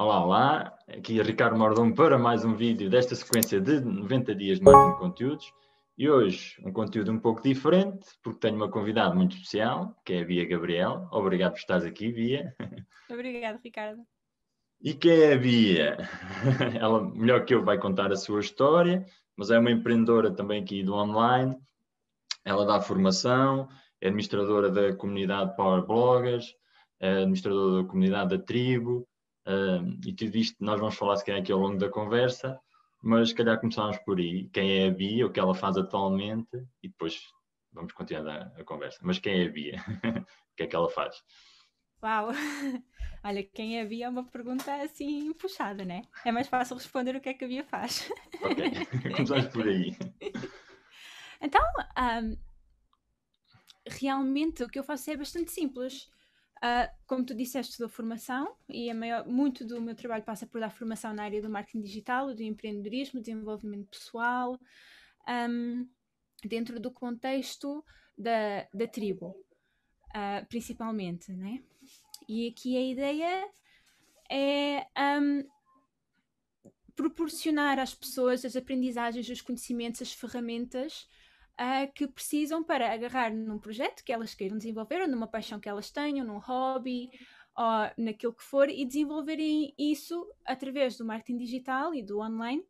Olá, olá, aqui é Ricardo Mordom para mais um vídeo desta sequência de 90 dias de marketing de conteúdos e hoje um conteúdo um pouco diferente porque tenho uma convidada muito especial que é a Bia Gabriel. Obrigado por estares aqui, Bia. Obrigado, Ricardo. E quem é a Bia? Ela, melhor que eu, vai contar a sua história, mas é uma empreendedora também aqui do online. Ela dá formação, é administradora da comunidade Power Bloggers, é administradora da comunidade da Tribo, Uh, e tudo isto nós vamos falar se calhar aqui ao longo da conversa, mas se calhar começamos por aí. Quem é a Bia, o que ela faz atualmente e depois vamos continuar a, a conversa. Mas quem é a Bia? o que é que ela faz? Uau! Olha, quem é a Bia é uma pergunta assim puxada, né? É mais fácil responder o que é que a Bia faz. Ok, começamos por aí. Então, um, realmente o que eu faço é bastante simples. Uh, como tu disseste, dou formação e maior, muito do meu trabalho passa por dar formação na área do marketing digital, do empreendedorismo, desenvolvimento pessoal, um, dentro do contexto da, da tribo, uh, principalmente, né? E aqui a ideia é um, proporcionar às pessoas as aprendizagens, os conhecimentos, as ferramentas uh, que precisam para agarrar num projeto que elas queiram desenvolver, ou numa paixão que elas tenham, num hobby, ou naquilo que for, e desenvolverem isso através do marketing digital e do online,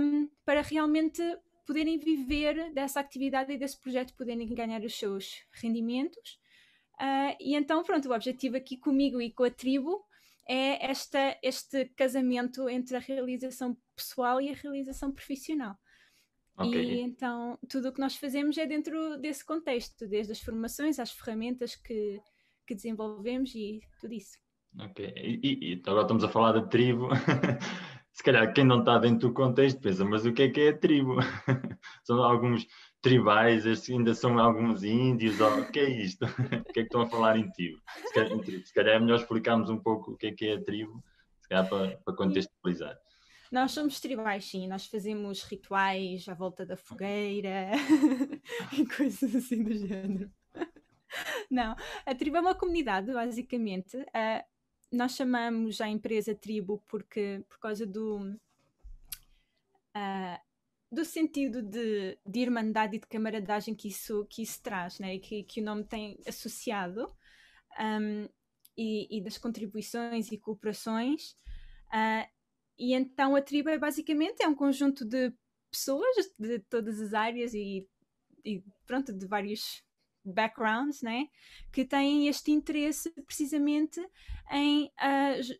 um, para realmente poderem viver dessa atividade e desse projeto, poderem ganhar os seus rendimentos. Uh, e então, pronto, o objetivo aqui comigo e com a tribo é esta, este casamento entre a realização pessoal e a realização profissional. Okay. E então tudo o que nós fazemos é dentro desse contexto, desde as formações às ferramentas que, que desenvolvemos e tudo isso. Ok, e, e agora estamos a falar da tribo. Se calhar quem não está dentro do contexto pensa, mas o que é que é a tribo? são alguns tribais, ainda são alguns índios, o que é isto? o que é que estão a falar em tribo? Se calhar, se calhar é melhor explicarmos um pouco o que é que é a tribo, se calhar para, para contextualizar. Nós somos tribais, sim. Nós fazemos rituais à volta da fogueira e coisas assim do género. Não, a tribo é uma comunidade, basicamente. Uh, nós chamamos a empresa tribo porque, por causa do, uh, do sentido de, de irmandade e de camaradagem que isso, que isso traz, né? que, que o nome tem associado, um, e, e, das contribuições e cooperações. Uh, e então a tribo é basicamente é um conjunto de pessoas de todas as áreas e, e pronto, de vários backgrounds, né? Que têm este interesse precisamente em, uh,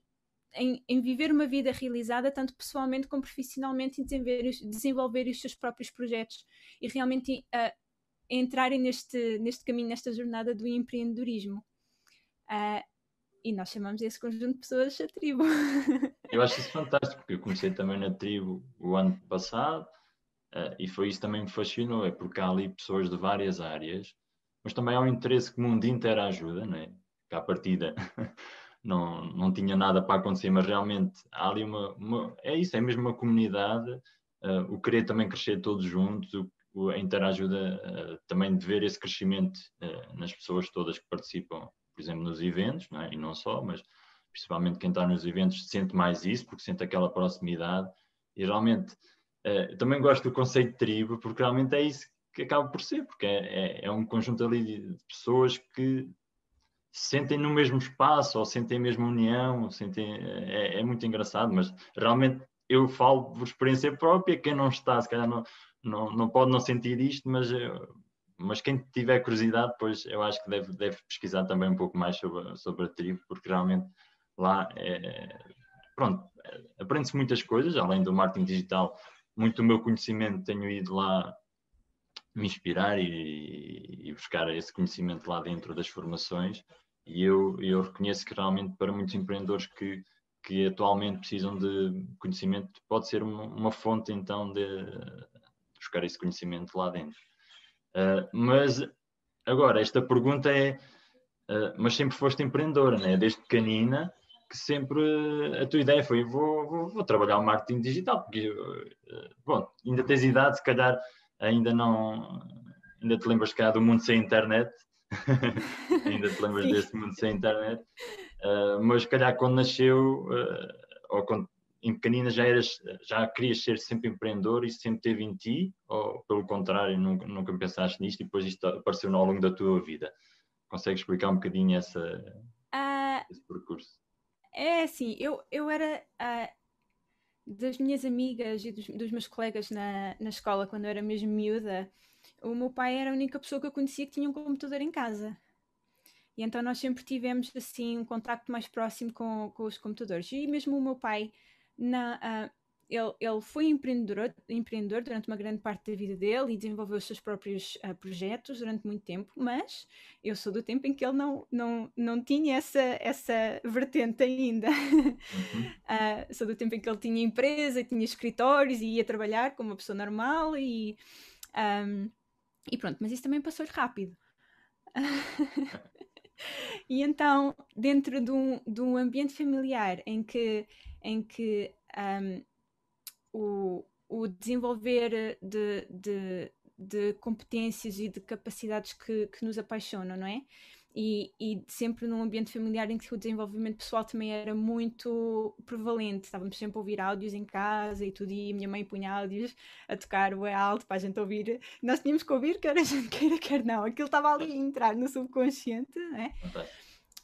em, em, viver uma vida realizada, tanto pessoalmente como profissionalmente, e desenvolver, desenvolver os seus próprios projetos e realmente uh, entrarem neste, neste caminho, nesta jornada do empreendedorismo. Uh, e nós chamamos esse conjunto de pessoas a tribo. Eu acho isso fantástico, porque eu comecei também na tribo o ano passado uh, e foi isso também me fascinou, é porque há ali pessoas de várias áreas, mas também há um interesse comum de interajuda, não é? Que à partida não, não tinha nada para acontecer, mas realmente há ali uma, uma é isso, é mesmo uma comunidade, uh, o querer também crescer todos juntos, o, a interajuda uh, também de ver esse crescimento nas pessoas todas que participam por exemplo, nos eventos, não é? e não só, mas principalmente quem está nos eventos sente mais isso, porque sente aquela proximidade. E realmente, uh, também gosto do conceito de tribo, porque realmente é isso que acaba por ser, porque é, é, é um conjunto ali de pessoas que sentem no mesmo espaço, ou sentem a mesma união, sentem, é, é, muito engraçado, mas realmente eu falo por experiência própria, quem não está, se calhar não, não, não pode não sentir isto, mas mas quem tiver curiosidade, depois eu acho que deve, deve pesquisar também um pouco mais sobre, sobre a tribo, porque realmente lá é, pronto, aprende-se muitas coisas, além do marketing digital, muito do meu conhecimento tenho ido lá me inspirar e, e buscar esse conhecimento lá dentro das formações e eu, eu reconheço que realmente para muitos empreendedores que, que atualmente precisam de conhecimento pode ser uma, uma fonte então de buscar esse conhecimento lá dentro. Uh, mas agora, esta pergunta é: uh, mas sempre foste empreendedora, né? desde pequenina, que sempre a tua ideia foi: vou, vou, vou trabalhar o marketing digital, porque, uh, bom, ainda tens idade, se calhar ainda não. Ainda te lembras cá do mundo sem internet, ainda te lembras Sim. desse mundo sem internet, mas se calhar quando nasceu quando em pequenina já eras, já querias ser sempre empreendedor e sempre teve em ti, ou pelo contrário, nunca, nunca pensaste nisto e depois isto apareceu ao longo da tua vida? Consegues explicar um bocadinho essa, uh, esse percurso? É assim, eu, eu era uh, das minhas amigas e dos, dos, meus colegas na, na escola, quando eu era mesmo miúda, o meu pai era a única pessoa que eu conhecia que tinha um computador em casa. E então nós sempre tivemos assim um contacto mais próximo com, com os computadores. E mesmo o meu pai na, uh, ele, ele foi empreendedor, empreendedor durante uma grande parte da vida dele e desenvolveu os seus próprios uh, projetos durante muito tempo, mas eu sou do tempo em que ele não, não, não tinha essa, essa vertente ainda. Uhum. uh, sou do tempo em que ele tinha empresa, tinha escritórios e ia trabalhar como uma pessoa normal e, um, e pronto, mas isso também passou-lhe rápido. e então, dentro de um, de um ambiente familiar em que em que um, o, o desenvolver de, de, de, competências e de capacidades que, que nos apaixonam, não é? E, e, sempre num ambiente familiar em que o desenvolvimento pessoal também era muito prevalente. Estávamos sempre a ouvir áudios em casa e tudo, e a minha mãe punha áudios a tocar o alto para a gente ouvir. Nós tínhamos que ouvir, quer a gente queira, quer não. Aquilo estava ali a entrar no subconsciente, né?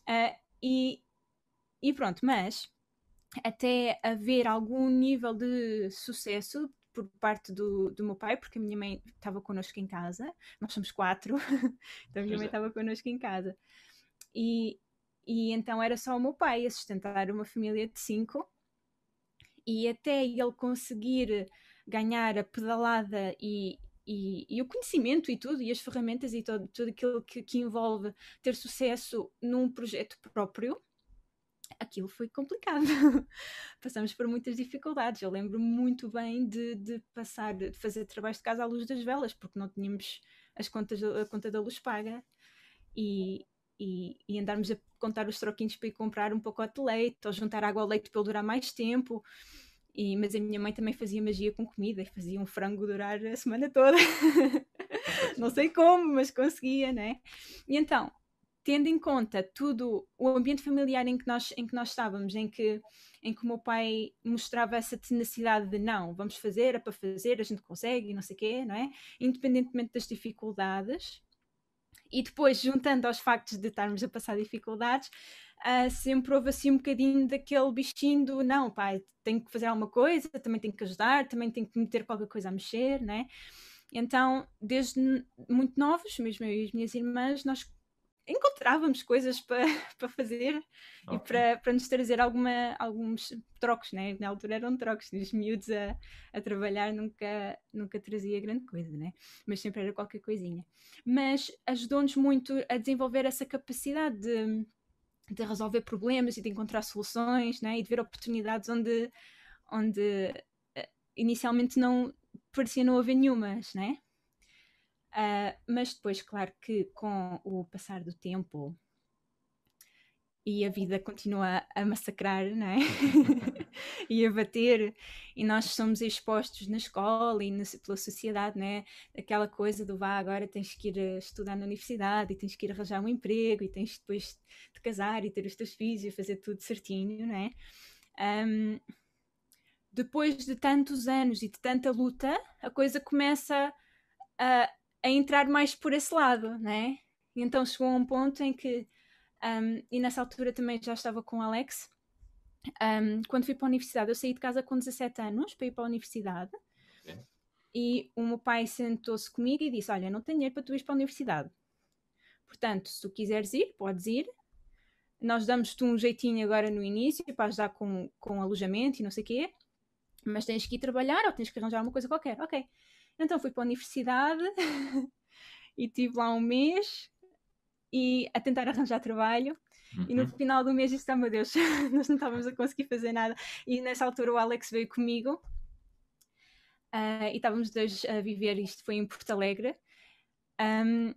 Uh, e, e pronto, mas até haver algum nível de sucesso por parte do, do meu pai, porque a minha mãe estava connosco em casa, nós somos quatro, então a minha mãe estava connosco em casa. E, e então era só o meu pai a sustentar uma família de cinco, e até ele conseguir ganhar a pedalada e, e, e, o conhecimento e tudo, e as ferramentas e todo, tudo aquilo que, que envolve ter sucesso num projeto próprio, aquilo foi complicado. Passamos por muitas dificuldades. Eu lembro muito bem de, de, passar, de fazer trabalhos de casa à luz das velas, porque não tínhamos as contas, a conta da luz paga e, e, e andarmos a contar os troquinhos para ir comprar um pacote de leite ou juntar água ao leite para ele durar mais tempo. E, mas a minha mãe também fazia magia com comida e fazia um frango durar a semana toda. não sei como, mas conseguia, né? E então, tendo em conta tudo o ambiente familiar em que nós, em que nós estávamos, em que, em que o meu pai mostrava essa tenacidade de não, vamos fazer, é para fazer, a gente consegue não sei o quê, não é? Independentemente das dificuldades. E depois, juntando aos factos de estarmos a passar dificuldades, uh, sempre houve assim um bocadinho daquele bichinho do não, pai, tenho que fazer alguma coisa, também tenho que ajudar, também tenho que meter qualquer coisa a mexer, né? Então, desde muito novos, mesmo eu e as minhas irmãs, nós encontrávamos coisas para, para fazer okay. e para, para nos trazer alguma, alguns trocos, né? Na altura eram trocos, os miúdos a, a trabalhar nunca, nunca trazia grande coisa, né? Mas sempre era qualquer coisinha. Mas ajudou-nos muito a desenvolver essa capacidade de, de resolver problemas e de encontrar soluções, né? E de ver oportunidades onde, onde eh, inicialmente não parecia não haver nenhumas, né? Uh, mas depois, claro que com o passar do tempo e a vida continua a massacrar, não é? e a bater, e nós somos expostos na escola e na, pela sociedade, né? Aquela coisa do vá, agora tens que ir estudar na universidade e tens que ir arranjar um emprego e tens depois de casar e ter os teus filhos e fazer tudo certinho, não é? Um, depois de tantos anos e de tanta luta, a coisa começa a a entrar mais por esse lado, né? E então chegou a um ponto em que, um, e nessa altura também já estava com o Alex, um, quando fui para a universidade, eu saí de casa com 17 anos para ir para a universidade. E o meu pai sentou-se comigo e disse: Olha, não tenho dinheiro para tu ir para a universidade. Portanto, se tu quiseres ir, podes ir. Nós damos-te um jeitinho agora no início para ajudar com, com alojamento e não sei o quê. Mas tens que ir trabalhar ou tens que arranjar uma coisa qualquer. Ok. Então fui para a universidade e tive lá um mês e a tentar arranjar trabalho. Uhum. E no uhum. final do mês disse: oh, meu Deus, nós não estávamos a conseguir fazer nada. E nessa altura o Alex veio comigo uh, e estávamos dois a viver. Isto foi em Porto Alegre. Um,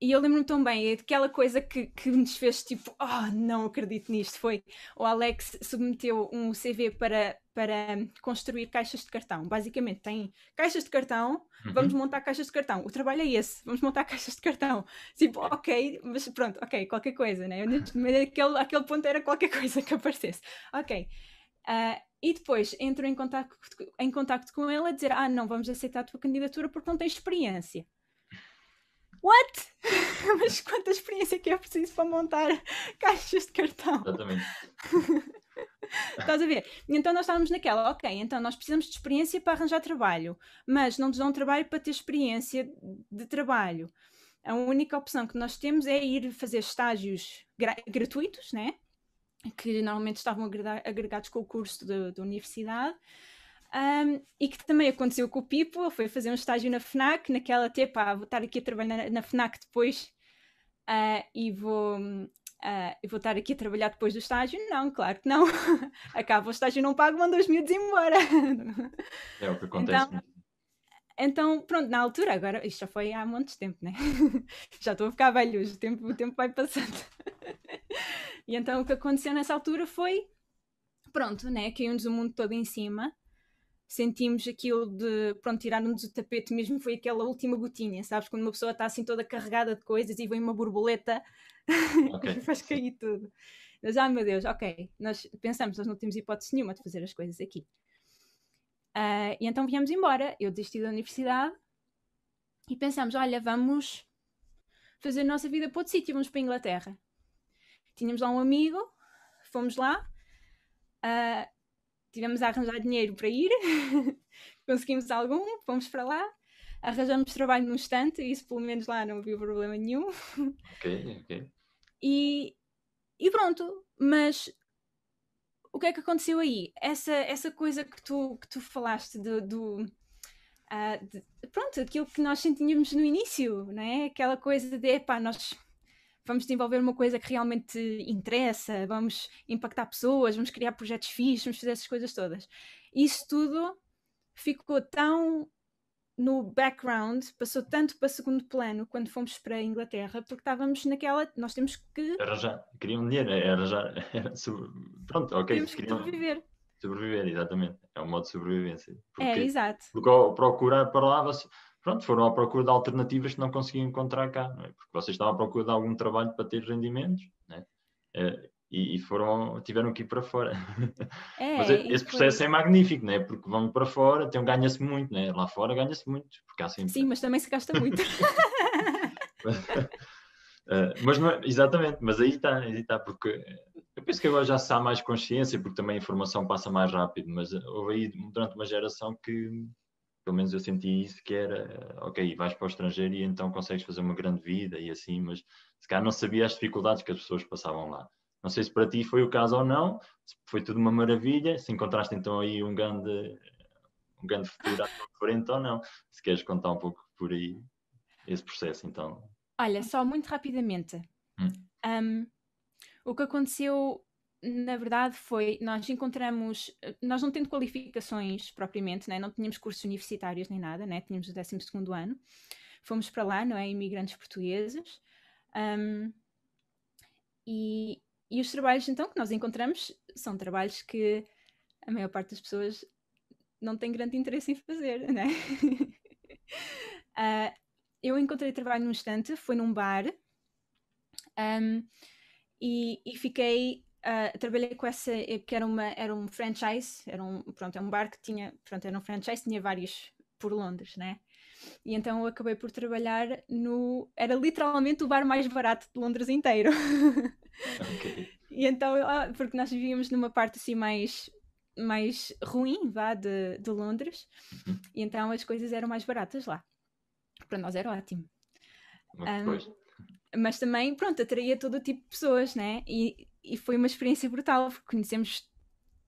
e eu lembro-me tão bem, é aquela coisa que, que nos fez tipo, oh, não acredito nisto. Foi o Alex submeteu um CV para, para construir caixas de cartão. Basicamente, tem caixas de cartão, uhum. vamos montar caixas de cartão. O trabalho é esse, vamos montar caixas de cartão. Tipo, ok, mas pronto, ok, qualquer coisa, né? Aquele, aquele ponto era qualquer coisa que aparecesse. Ok. Uh, e depois entro em contacto, em contacto com ele a dizer: Ah, não vamos aceitar a tua candidatura porque não tens experiência. What? Mas quanta experiência que é preciso para montar caixas de cartão? Exatamente. Estás a ver? Então nós estávamos naquela, ok, então nós precisamos de experiência para arranjar trabalho, mas não nos dão trabalho para ter experiência de trabalho. A única opção que nós temos é ir fazer estágios gra gratuitos, né? que normalmente estavam agregados com o curso da universidade. Um, e que também aconteceu com o Pipo, ele foi fazer um estágio na FNAC, naquela tipo, ah, vou estar aqui a trabalhar na, na FNAC depois uh, e vou, uh, vou estar aqui a trabalhar depois do estágio. Não, claro que não. Acaba o estágio não pago, manda os miúdos embora. É o que acontece. Então, então, pronto, na altura, agora, isto já foi há muito tempo, né? já estou a ficar velho, o tempo, o tempo vai passando. e então o que aconteceu nessa altura foi, pronto, né? Caiu-nos o mundo todo em cima. Sentimos aquilo de, pronto, tiraram-nos o tapete mesmo, foi aquela última gotinha, sabes? Quando uma pessoa está assim toda carregada de coisas e vem uma borboleta okay. e faz cair tudo. Mas, ai meu Deus, ok, nós pensamos, nós não temos hipótese nenhuma de fazer as coisas aqui. Uh, e então viemos embora. Eu desisti da universidade e pensamos: olha, vamos fazer a nossa vida para outro sítio, vamos para a Inglaterra. Tínhamos lá um amigo, fomos lá, uh, tivemos a arranjar dinheiro para ir, conseguimos algum, fomos para lá, arranjamos trabalho num estante, isso pelo menos lá não havia problema nenhum. Ok, ok. E, e pronto, mas o que é que aconteceu aí? Essa, essa coisa que tu, que tu falaste do. do uh, de, pronto, aquilo que nós sentíamos no início, não é? Aquela coisa de, epá, nós vamos desenvolver uma coisa que realmente interessa, vamos impactar pessoas, vamos criar projetos fixos, vamos fazer essas coisas todas. Isso tudo ficou tão no background, passou tanto para segundo plano quando fomos para a Inglaterra, porque estávamos naquela. Nós temos que. Arranjar, queriam dinheiro, era já. Era pronto, ok. Temos que sobreviver. Sobreviver, exatamente. É um modo de sobrevivência. Porque, é, exato. Porque ao procurar para lá, pronto, foram à procura de alternativas que não conseguiam encontrar cá, não é? Porque vocês estavam à procura de algum trabalho para ter rendimentos, né? e, e, foram, tiveram que ir para fora. É, Mas esse processo foi... é magnífico, né? porque vão para fora, então ganha-se muito, né? lá fora ganha-se muito, porque há sempre... Sim, mas também se gasta muito. uh, mas não, é, exatamente, mas aí está, aí está, porque eu penso que agora já se há mais consciência, porque também a informação passa mais rápido, mas houve aí durante uma geração que, pelo menos eu senti isso, que era, ok, vais para o estrangeiro e então consegues fazer uma grande vida e assim, mas se calhar não sabia as dificuldades que as pessoas passavam lá. Não sei se para ti foi o caso ou não, se foi tudo uma maravilha, se encontraste então aí um grande, um grande futuro à tua frente ou não. Se queres contar um pouco por aí esse processo, então. Olha, só muito rapidamente. Hum. Um, o que aconteceu, na verdade, foi nós encontramos, nós não tendo qualificações propriamente, né? não tínhamos cursos universitários nem nada, né? tínhamos o 12 ano, fomos para lá, não é? Imigrantes portugueses. Um, e, e os trabalhos, então, que nós encontramos são trabalhos que a maior parte das pessoas não tem grande interesse em fazer, né? uh, eu encontrei trabalho num instante, foi num bar um, e, e, fiquei. Uh, trabalhei com essa, que era, uma, era um franchise, era um, pronto, é um bar que tinha, pronto, era um franchise, tinha vários por Londres, né? E então eu acabei por trabalhar no. Era literalmente o bar mais barato de Londres inteiro. Okay. e então, porque nós vivíamos numa parte assim mais mais ruim, vá, de, de Londres, uhum. e então as coisas eram mais baratas lá. Para nós era ótimo. Um, mas também, pronto, atraía todo tipo de pessoas, né? E, e foi uma experiência brutal, porque conhecemos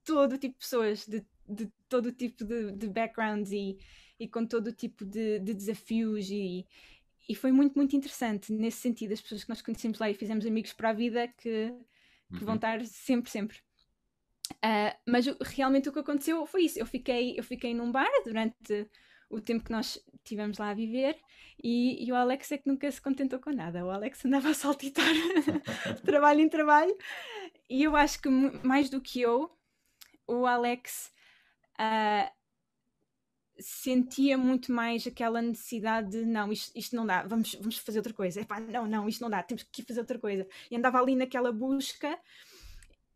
todo tipo de pessoas, de, de todo tipo de, de backgrounds e, e com todo tipo de, de desafios e, e foi muito, muito interessante nesse sentido. As pessoas que nós conhecemos lá e fizemos amigos para a vida que, que uhum. vão estar sempre, sempre. Uh, mas realmente o que aconteceu foi isso. Eu fiquei, eu fiquei num bar durante o tempo que nós tivemos lá a viver e, e, o Alex é que nunca se contentou com nada. O Alex andava a saltitar de trabalho em trabalho e eu acho que mais do que eu, o Alex uh, sentia muito mais aquela necessidade de não, isto, isto não dá, vamos, vamos fazer outra coisa. Epá, não, não, isto não dá, temos que fazer outra coisa. E andava ali naquela busca.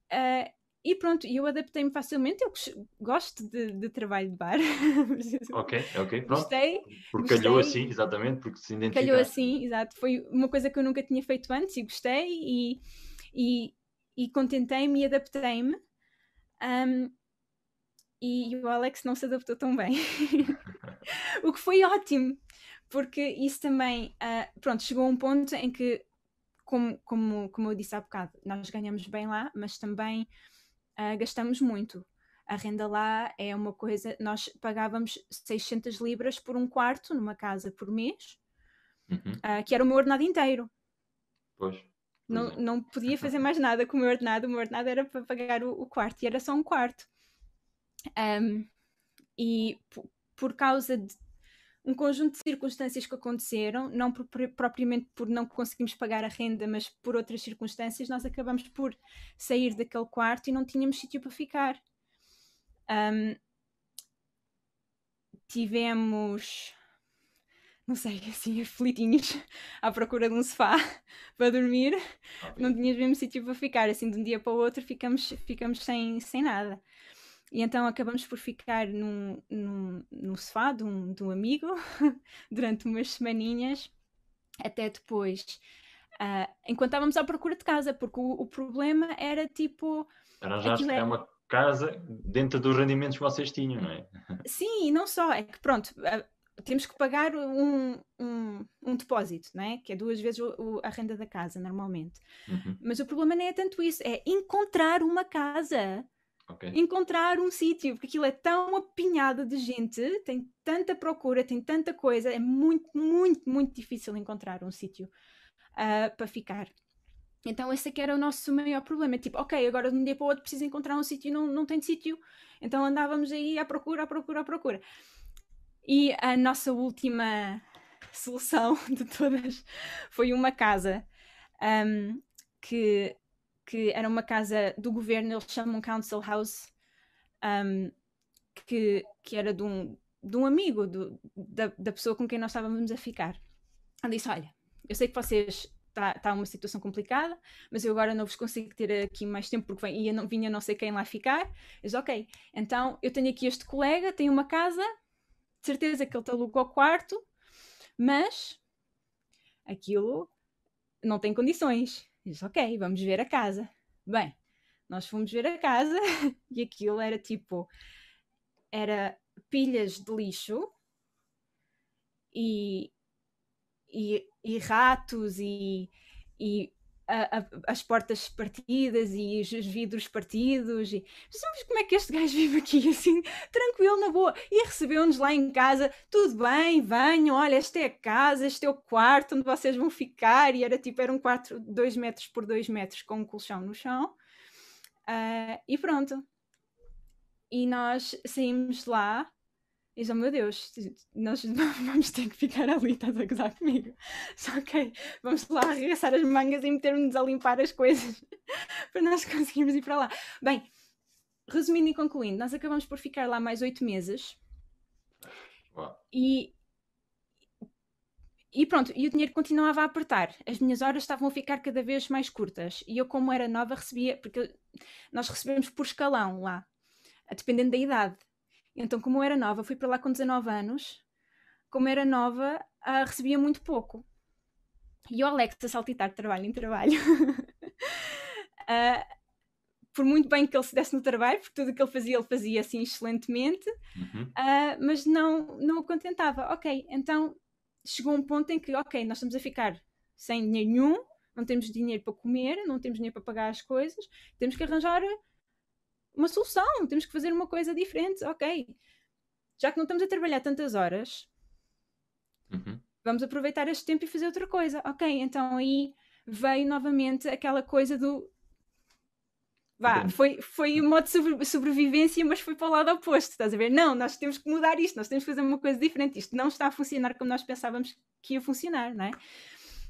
Uh, e pronto, eu adaptei-me facilmente. Eu gosto de, de trabalho de bar. ok, ok, pronto. Gostei. Porque gostei. calhou assim, exatamente, porque se identificou. Calhou assim, exato. Foi uma coisa que eu nunca tinha feito antes e gostei e, e, e contentei-me e adaptei-me. Um, e o Alex não se adaptou tão bem. o que foi ótimo, porque isso também, uh, pronto, chegou a um ponto em que, como, como, como eu disse há bocado, nós ganhamos bem lá, mas também uh, gastamos muito. A renda lá é uma coisa, nós pagávamos 600 libras por um quarto numa casa por mês, uhum. uh, que era o meu ordenado inteiro. Pois. Não, é. não podia fazer mais nada com o meu ordenado, o meu ordenado era para pagar o, o quarto e era só um quarto. Um, e por causa de um conjunto de circunstâncias que aconteceram, não por, propriamente por não conseguirmos pagar a renda, mas por outras circunstâncias, nós acabamos por sair daquele quarto e não tínhamos sítio para ficar. Um, tivemos, não sei, assim, aflitinhos à procura de um sofá para dormir, não tínhamos mesmo sítio para ficar, assim, de um dia para o outro ficamos, ficamos sem, sem nada. E então acabamos por ficar num, num, num sofá de um, de um amigo durante umas semaninhas, até depois, uh, enquanto estávamos à procura de casa, porque o, o problema era tipo. Arranjaste é... uma casa dentro dos rendimentos que vocês tinham, não é? Sim, e não só, é que pronto. Uh, temos que pagar um, um, um, depósito, não é? que é duas vezes o, o, a renda da casa, normalmente. Uhum. Mas o problema não é tanto isso, é encontrar uma casa Okay. Encontrar um sítio, porque aquilo é tão apinhado de gente, tem tanta procura, tem tanta coisa, é muito, muito, muito difícil encontrar um sítio uh, para ficar. Então esse aqui era o nosso maior problema. Tipo, ok, agora de um dia para o outro preciso encontrar um sítio não, não tem sítio. Então andávamos aí à procura, à procura, à procura. E a nossa última solução de todas foi uma casa um, que que era uma casa do governo, eles chamam Council House, um, que, que era de um, de um amigo do, da, da pessoa com quem nós estávamos a ficar. Ele disse: Olha, eu sei que vocês está tá uma situação complicada, mas eu agora não vos consigo ter aqui mais tempo porque ia, não, vinha não sei quem lá ficar. Disse, ok, então eu tenho aqui este colega, tem uma casa, de certeza que ele te alugou o quarto, mas aquilo não tem condições. Diz, ok, vamos ver a casa. Bem, nós fomos ver a casa e aquilo era tipo, era pilhas de lixo e, e, e ratos e, e a, a, as portas partidas e os, os vidros partidos. E... Mas como é que este gajo vive aqui assim, tranquilo, na boa? E recebeu-nos lá em casa, tudo bem, venham, olha, esta é a casa, este é o quarto onde vocês vão ficar. E era tipo, era um quarto de 2 metros por 2 metros com um colchão no chão. Uh, e pronto. E nós saímos lá e oh meu Deus, nós vamos ter que ficar ali, estás a gozar comigo. Só que vamos lá arregaçar as mangas e meter-nos a limpar as coisas para nós conseguirmos ir para lá. Bem, resumindo e concluindo, nós acabamos por ficar lá mais oito meses. E, e pronto, e o dinheiro continuava a apertar. As minhas horas estavam a ficar cada vez mais curtas. E eu, como era nova, recebia, porque nós recebemos por escalão lá, dependendo da idade. Então, como eu era nova, fui para lá com 19 anos, como era nova, uh, recebia muito pouco. E o Alex a saltitar de trabalho em trabalho. uh, por muito bem que ele se desse no trabalho, porque tudo o que ele fazia, ele fazia assim excelentemente, uhum. uh, mas não, não o contentava. Ok, então chegou um ponto em que, ok, nós estamos a ficar sem dinheiro nenhum, não temos dinheiro para comer, não temos dinheiro para pagar as coisas, temos que arranjar uma solução, temos que fazer uma coisa diferente, ok. Já que não estamos a trabalhar tantas horas, uhum. vamos aproveitar este tempo e fazer outra coisa. Ok, então aí veio novamente aquela coisa do. Vá, foi, foi um modo de sobrevivência, mas foi para o lado oposto, estás a ver? Não, nós temos que mudar isto, nós temos que fazer uma coisa diferente. Isto não está a funcionar como nós pensávamos que ia funcionar, não é?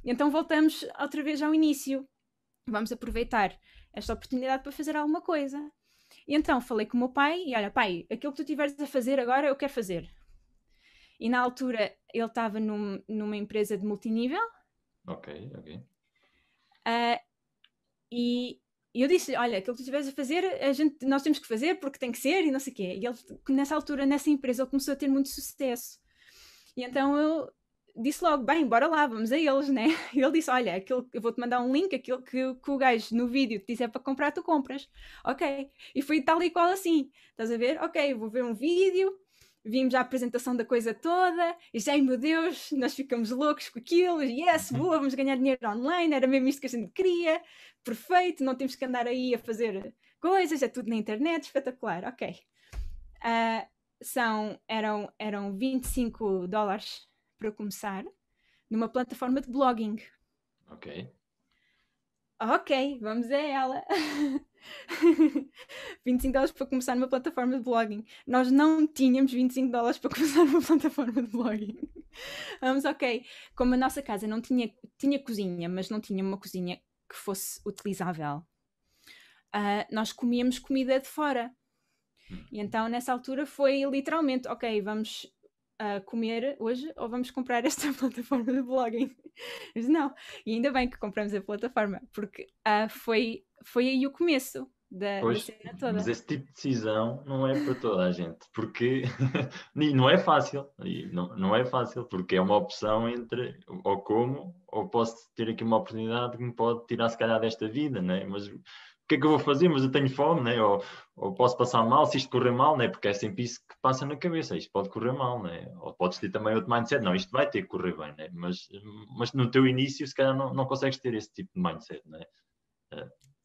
Então voltamos outra vez ao início. Vamos aproveitar esta oportunidade para fazer alguma coisa. E então falei com o meu pai e olha, pai, aquilo que tu estiveres a fazer agora eu quero fazer. E na altura ele estava num, numa empresa de multinível. Ok, ok. Uh, e, eu disse: Olha, aquilo que tu estiveres a fazer, a gente, nós temos que fazer porque tem que ser e não sei o quê. E ele, nessa altura, nessa empresa, ele começou a ter muito sucesso. E então eu disse logo: Bem, bora lá, vamos a eles, né? E ele disse: Olha, aquilo, eu vou-te mandar um link, aquilo que, que o gajo no vídeo te disser para comprar, tu compras. Ok. E foi tal e qual assim. Estás a ver? Ok, vou ver um vídeo, vimos a apresentação da coisa toda e já, meu Deus, nós ficamos loucos com aquilo, yes, uhum. boa, vamos ganhar dinheiro online, era mesmo isto que a gente queria, perfeito, não temos que andar aí a fazer coisas, é tudo na internet, espetacular, ok. Uh, são, eram, eram 25 dólares para começar, numa plataforma de blogging. Ok. Ok, vamos a ela. 25 dólares para começar numa plataforma de blogging. Nós não tínhamos 25 dólares para começar numa plataforma de blogging. Vamos, ok. Como a nossa casa não tinha, tinha cozinha, mas não tinha uma cozinha que fosse utilizável, uh, nós comíamos comida de fora. E então, nessa altura, foi literalmente: ok, vamos a comer hoje ou vamos comprar esta plataforma de blogging? Mas não, e ainda bem que compramos a plataforma, porque uh, foi, foi aí o começo da, pois, da cena toda. Mas esse tipo de decisão não é para toda a gente, porque não é fácil, não, não é fácil, porque é uma opção entre ou como, ou posso ter aqui uma oportunidade que me pode tirar se calhar desta vida, né? mas que é que eu vou fazer? Mas eu tenho fome, né? ou, ou posso passar mal se isto correr mal, né? porque é sempre isso que passa na cabeça, isto pode correr mal, né? ou podes ter também outro mindset, não, isto vai ter que correr bem, né? mas, mas no teu início se calhar não, não consegues ter esse tipo de mindset. Né?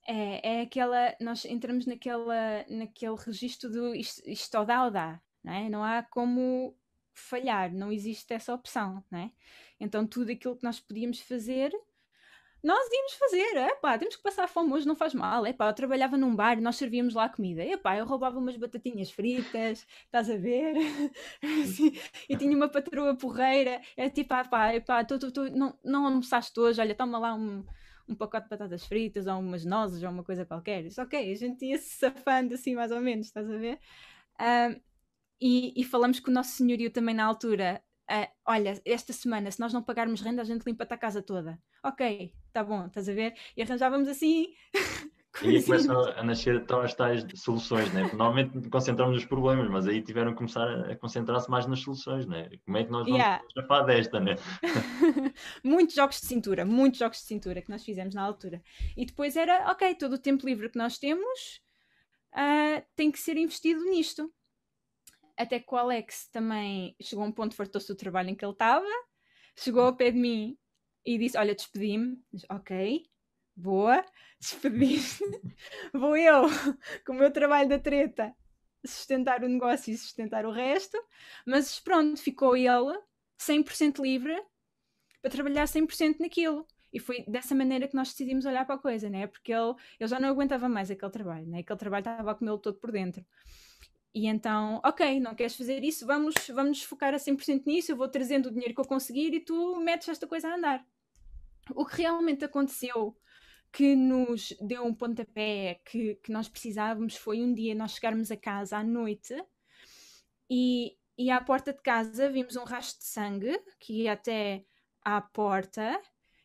É, é aquela, nós entramos naquela, naquele registro do isto, isto dá ou dá, não, é? não há como falhar, não existe essa opção, não é? Então tudo aquilo que nós podíamos fazer nós íamos fazer, é pá, temos que passar fome hoje, não faz mal, é pá, eu trabalhava num bar e nós servíamos lá comida, é pá, eu roubava umas batatinhas fritas, estás a ver? assim, e tinha uma patroa porreira, é tipo, ah pá, é pá, tu, tu, tu, não, não almoçaste hoje, olha, toma lá um, um pacote de batatas fritas ou umas nozes ou uma coisa qualquer, isso ok, a gente ia se safando assim mais ou menos, estás a ver? Uh, e, e falamos com o nosso senhorio também na altura, uh, olha, esta semana, se nós não pagarmos renda, a gente limpa-te a casa toda. Ok, tá bom, estás a ver? E arranjávamos assim. E aí começam a nascer as tais soluções, né? Normalmente concentramos nos problemas, mas aí tiveram que começar a concentrar-se mais nas soluções, né? Como é que nós vamos yeah. escapar desta, né? muitos jogos de cintura, muitos jogos de cintura que nós fizemos na altura. E depois era, ok, todo o tempo livre que nós temos uh, tem que ser investido nisto até que o Alex também chegou a um ponto, fartou-se do trabalho em que ele estava, chegou ao pé de mim e disse: Olha, despedi-me. Ok, boa, despedi-me. Vou eu, com o meu trabalho da treta, sustentar o negócio e sustentar o resto. Mas pronto, ficou ele 100% livre para trabalhar 100% naquilo. E foi dessa maneira que nós decidimos olhar para a coisa, né? Porque ele, ele já não aguentava mais aquele trabalho, né? Aquele trabalho estava a comê-lo todo por dentro. E então, ok, não queres fazer isso, vamos, vamos focar a 100% nisso, eu vou trazendo o dinheiro que eu conseguir e tu metes esta coisa a andar. O que realmente aconteceu que nos deu um pontapé que, que nós precisávamos foi um dia nós chegarmos a casa à noite e, e à porta de casa vimos um rastro de sangue que ia até à porta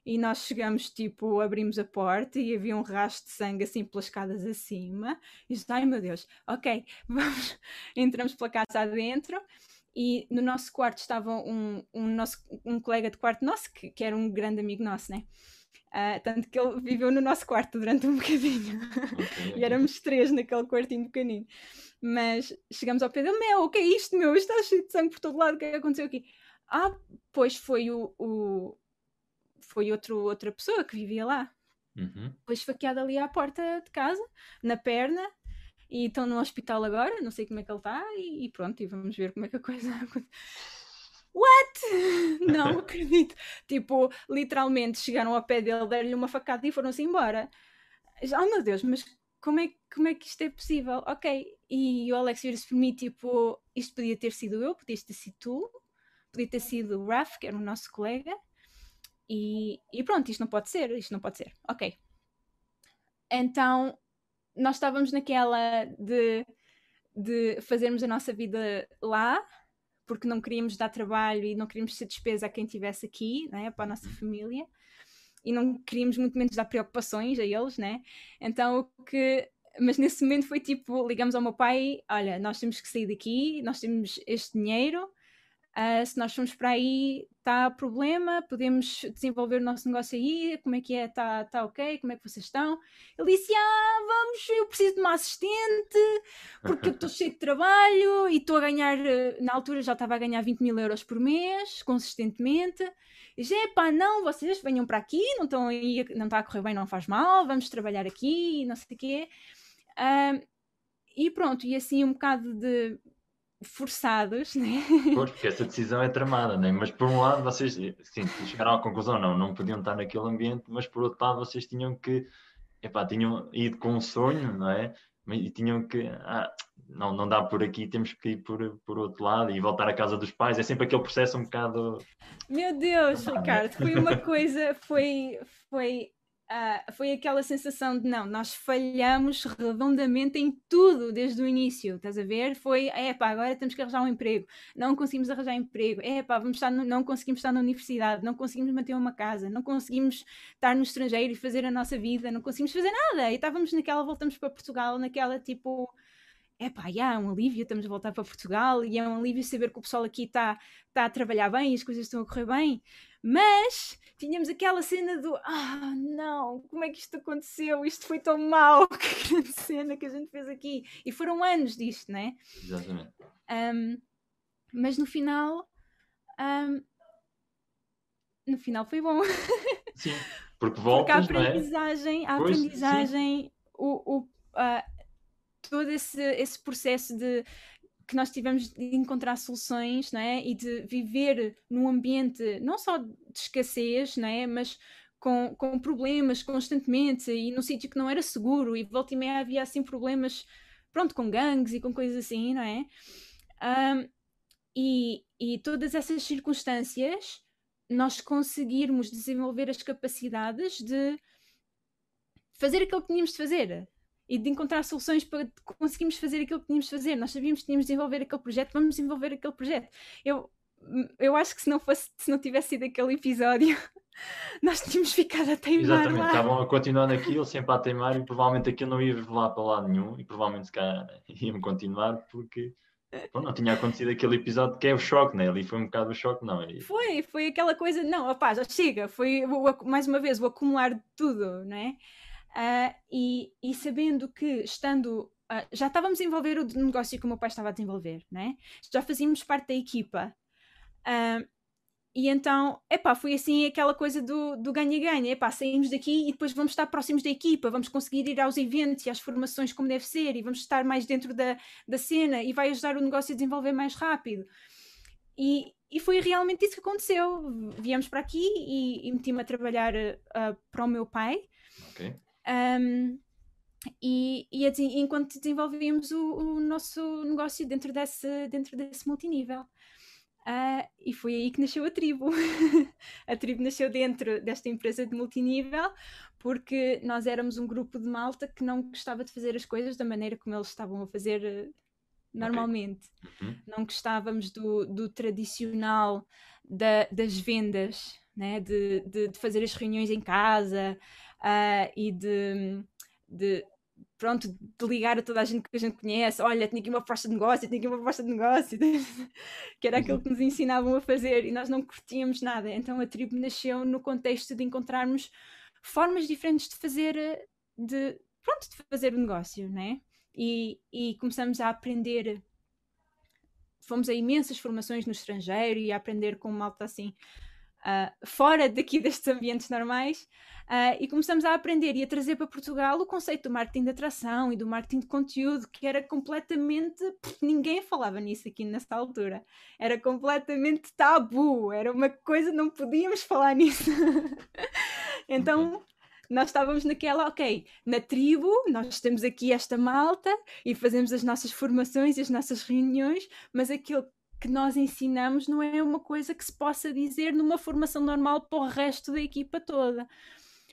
e nós chegamos, tipo, abrimos a porta e havia um rastro de sangue assim pelas escadas acima. E disse, ai meu Deus, ok, vamos, entramos pela casa adentro e no nosso quarto estava um, um, nosso, um colega de quarto nosso, que, que era um grande amigo nosso, né? Uh, tanto que ele viveu no nosso quarto durante um bocadinho. Okay. e éramos três naquele quartinho pequenino. Mas chegamos ao pé dele, meu, o que é isto, meu? Isto está cheio de sangue por todo lado, o que é que aconteceu aqui? Ah, pois foi o, o, foi outro, outra pessoa que vivia lá. Uhum. Foi esfaqueado ali à porta de casa, na perna, e estão no hospital agora, não sei como é que ele está, e, e, pronto, e vamos ver como é que a coisa. What? Não acredito. tipo, literalmente chegaram ao pé dele, deram-lhe uma facada e foram-se embora. Oh meu Deus, mas como é, como é que isto é possível? Ok. E o Alex vira-se por mim, tipo, isto podia ter sido eu, podia ter sido tu, podia ter sido o Raf, que era o nosso colega, e, e pronto, isto não pode ser, isto não pode ser. Ok. Então, nós estávamos naquela de, de fazermos a nossa vida lá, porque não queríamos dar trabalho e não queríamos ser despesa a quem estivesse aqui, né, para a nossa família. e não queríamos muito menos dar preocupações a eles, né? Então o que mas nesse momento foi tipo, ligamos ao meu pai, olha, nós temos que sair daqui, nós temos este dinheiro, Uh, se nós formos para aí, está problema, podemos desenvolver o nosso negócio aí, como é que é, está tá ok, como é que vocês estão? Ele disse, ah, vamos, eu preciso de uma assistente, porque eu estou cheio de trabalho e estou a ganhar, eh, na altura já estava a ganhar 20 mil euros por mês, consistentemente. E disse, pá, não, vocês venham para aqui, não estão aí, não está a correr bem, não faz mal, vamos trabalhar aqui, não sei o quê. E pronto, e assim um bocado de forçados, né? Porque essa decisão é tramada, né? Mas por um lado vocês sim, chegaram à conclusão, não, não podiam estar naquele ambiente, mas por outro lado vocês tinham que, epá, tinham ido com um sonho, não é? E tinham que, ah, não, não dá por aqui, temos que ir por, por outro lado e voltar à casa dos pais. É sempre aquele processo um bocado. Meu Deus, né? Ricardo, foi uma coisa, foi, foi Uh, foi aquela sensação de não, nós falhamos redondamente em tudo desde o início, estás a ver? Foi, é agora temos que arranjar um emprego, não conseguimos arranjar emprego, é vamos estar no, não conseguimos estar na universidade, não conseguimos manter uma casa, não conseguimos estar no estrangeiro e fazer a nossa vida, não conseguimos fazer nada, e estávamos naquela, voltamos para Portugal, naquela tipo, é pá, é um alívio, estamos a voltar para Portugal e é um alívio saber que o pessoal aqui está tá a trabalhar bem e as coisas estão a correr bem, mas tínhamos aquela cena do ah, não, como é que isto aconteceu? Isto foi tão mau, que grande cena que a gente fez aqui. E foram anos disto, né? Exatamente. Um, mas no final, um, no final foi bom. Sim, porque voltas, porque a aprendizagem, é? a aprendizagem, o, o, uh, todo esse, esse processo de que nós tivemos de encontrar soluções não é? e de viver num ambiente não só de escassez, não é? mas com, com problemas constantemente e num sítio que não era seguro e volta e meia havia assim problemas pronto, com gangues e com coisas assim, não é? Um, e, e todas essas circunstâncias nós conseguirmos desenvolver as capacidades de fazer aquilo que tínhamos de fazer, e de encontrar soluções para conseguirmos fazer aquilo que tínhamos de fazer. Nós sabíamos que tínhamos de desenvolver aquele projeto, vamos desenvolver aquele projeto. Eu, eu acho que se não fosse, se não tivesse sido aquele episódio, nós tínhamos ficado a teimar. Exatamente, lá. estavam a continuar naquilo, sempre a teimar, e provavelmente aquilo não ia revelar para lado nenhum, e provavelmente se calhar iam continuar porque. Bom, não tinha acontecido aquele episódio que é o choque, né? Ali foi um bocado o choque, não. E... Foi, foi aquela coisa, não, rapaz, já chega, foi mais uma vez o acumular de tudo, né? Uh, e, e, sabendo que estando uh, já estávamos a desenvolver o negócio que o meu pai estava a desenvolver, né? já fazíamos parte da equipa. Uh, e então, epá, foi assim aquela coisa do ganha-ganha. Epá, saímos daqui e depois vamos estar próximos da equipa, vamos conseguir ir aos eventos e às formações como deve ser e vamos estar mais dentro da, da cena e vai ajudar o negócio a desenvolver mais rápido. E, e foi realmente isso que aconteceu. Viemos para aqui e, e meti-me a trabalhar uh, para o meu pai. Okay. Um, e, e assim, enquanto desenvolvíamos o, o, nosso negócio dentro desse, dentro desse multinível. Uh, e foi aí que nasceu a tribo. a tribo nasceu dentro desta empresa de multinível porque nós éramos um grupo de malta que não gostava de fazer as coisas da maneira como eles estavam a fazer uh, normalmente. Okay. Uhum. Não gostávamos do, do tradicional da, das vendas, né? de, de, de fazer as reuniões em casa, uh, e de, de, pronto, de ligar a toda a gente que a gente conhece, olha, tinha aqui uma proposta de negócio, tinha aqui uma proposta de negócio, que era aquilo que nos ensinavam a fazer e nós não curtíamos nada. Então a tribo nasceu no contexto de encontrarmos formas diferentes de fazer, de, pronto, de fazer o negócio, né? E, e começamos a aprender fomos a imensas formações no estrangeiro e a aprender com malta assim uh, fora daqui destes ambientes normais uh, e começamos a aprender e a trazer para Portugal o conceito do marketing de atração e do marketing de conteúdo, que era completamente. ninguém falava nisso aqui nessa altura. Era completamente tabu, era uma coisa, não podíamos falar nisso. então nós estávamos naquela, ok, na tribo, nós temos aqui esta malta e fazemos as nossas formações e as nossas reuniões, mas aquilo que nós ensinamos não é uma coisa que se possa dizer numa formação normal para o resto da equipa toda.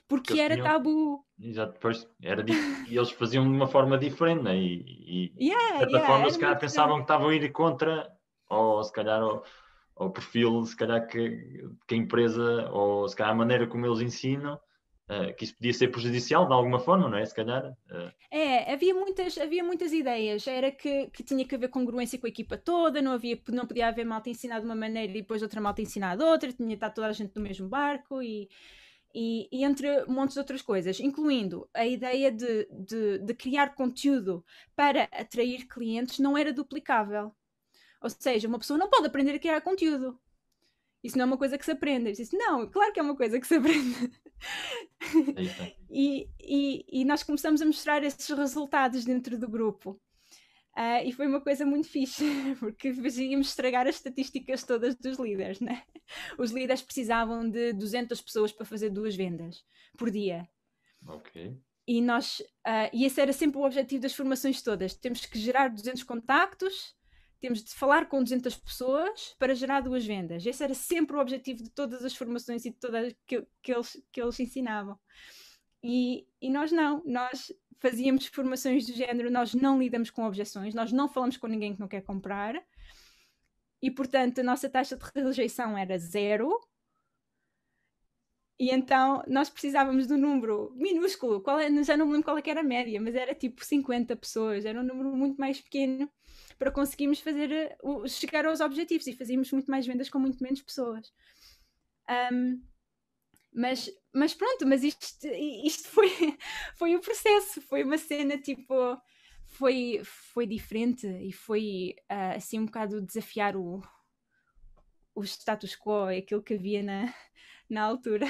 Porque era tinham... tabu. Exato, depois era e eles faziam de uma forma diferente, né? e, e yeah, de certa yeah, forma se calhar pensavam que estavam a ir contra, ou se calhar o, o perfil, se calhar que, que a empresa, ou se calhar a maneira como eles ensinam, uh, que isso podia ser prejudicial de alguma forma, não é? Se calhar. Uh... É, havia muitas, havia muitas ideias. Era que, que tinha que haver congruência com a equipa toda, não, havia, não podia haver malta ensinado de uma maneira e depois outra malta ensinada outra, tinha que estar toda a gente no mesmo barco e. E, e, entre montes de outras coisas, incluindo a ideia de, de, de, criar conteúdo para atrair clientes, não era duplicável. Ou seja, uma pessoa não pode aprender a criar conteúdo. Isso não é uma coisa que se aprende. Eu disse, não, claro que é uma coisa que se aprende. e, e, e, nós começamos a mostrar esses resultados dentro do grupo. Uh, e foi uma coisa muito fixe, porque íamos estragar as estatísticas todas dos líderes, né? Os líderes precisavam de 200 pessoas para fazer duas vendas por dia. Ok. E nós, uh, e esse era sempre o objetivo das formações todas. Temos que gerar 200 contactos, temos de falar com 200 pessoas para gerar duas vendas. Esse era sempre o objetivo de todas as formações e de todas que, que, eles, que eles ensinavam. E, e nós não, nós fazíamos formações do género, nós não lidamos com objeções, nós não falamos com ninguém que não quer comprar, e portanto a nossa taxa de rejeição era zero. E então nós precisávamos de um número minúsculo, qual é, já não me lembro qual é era a média, mas era tipo 50 pessoas, era um número muito mais pequeno para conseguirmos fazer uh, chegar aos objetivos e fazíamos muito mais vendas com muito menos pessoas. Um, mas, mas pronto, mas isto, isto foi, foi o processo, foi uma cena tipo. Foi, foi diferente e foi uh, assim um bocado desafiar o, o status quo, aquilo que havia na, na altura.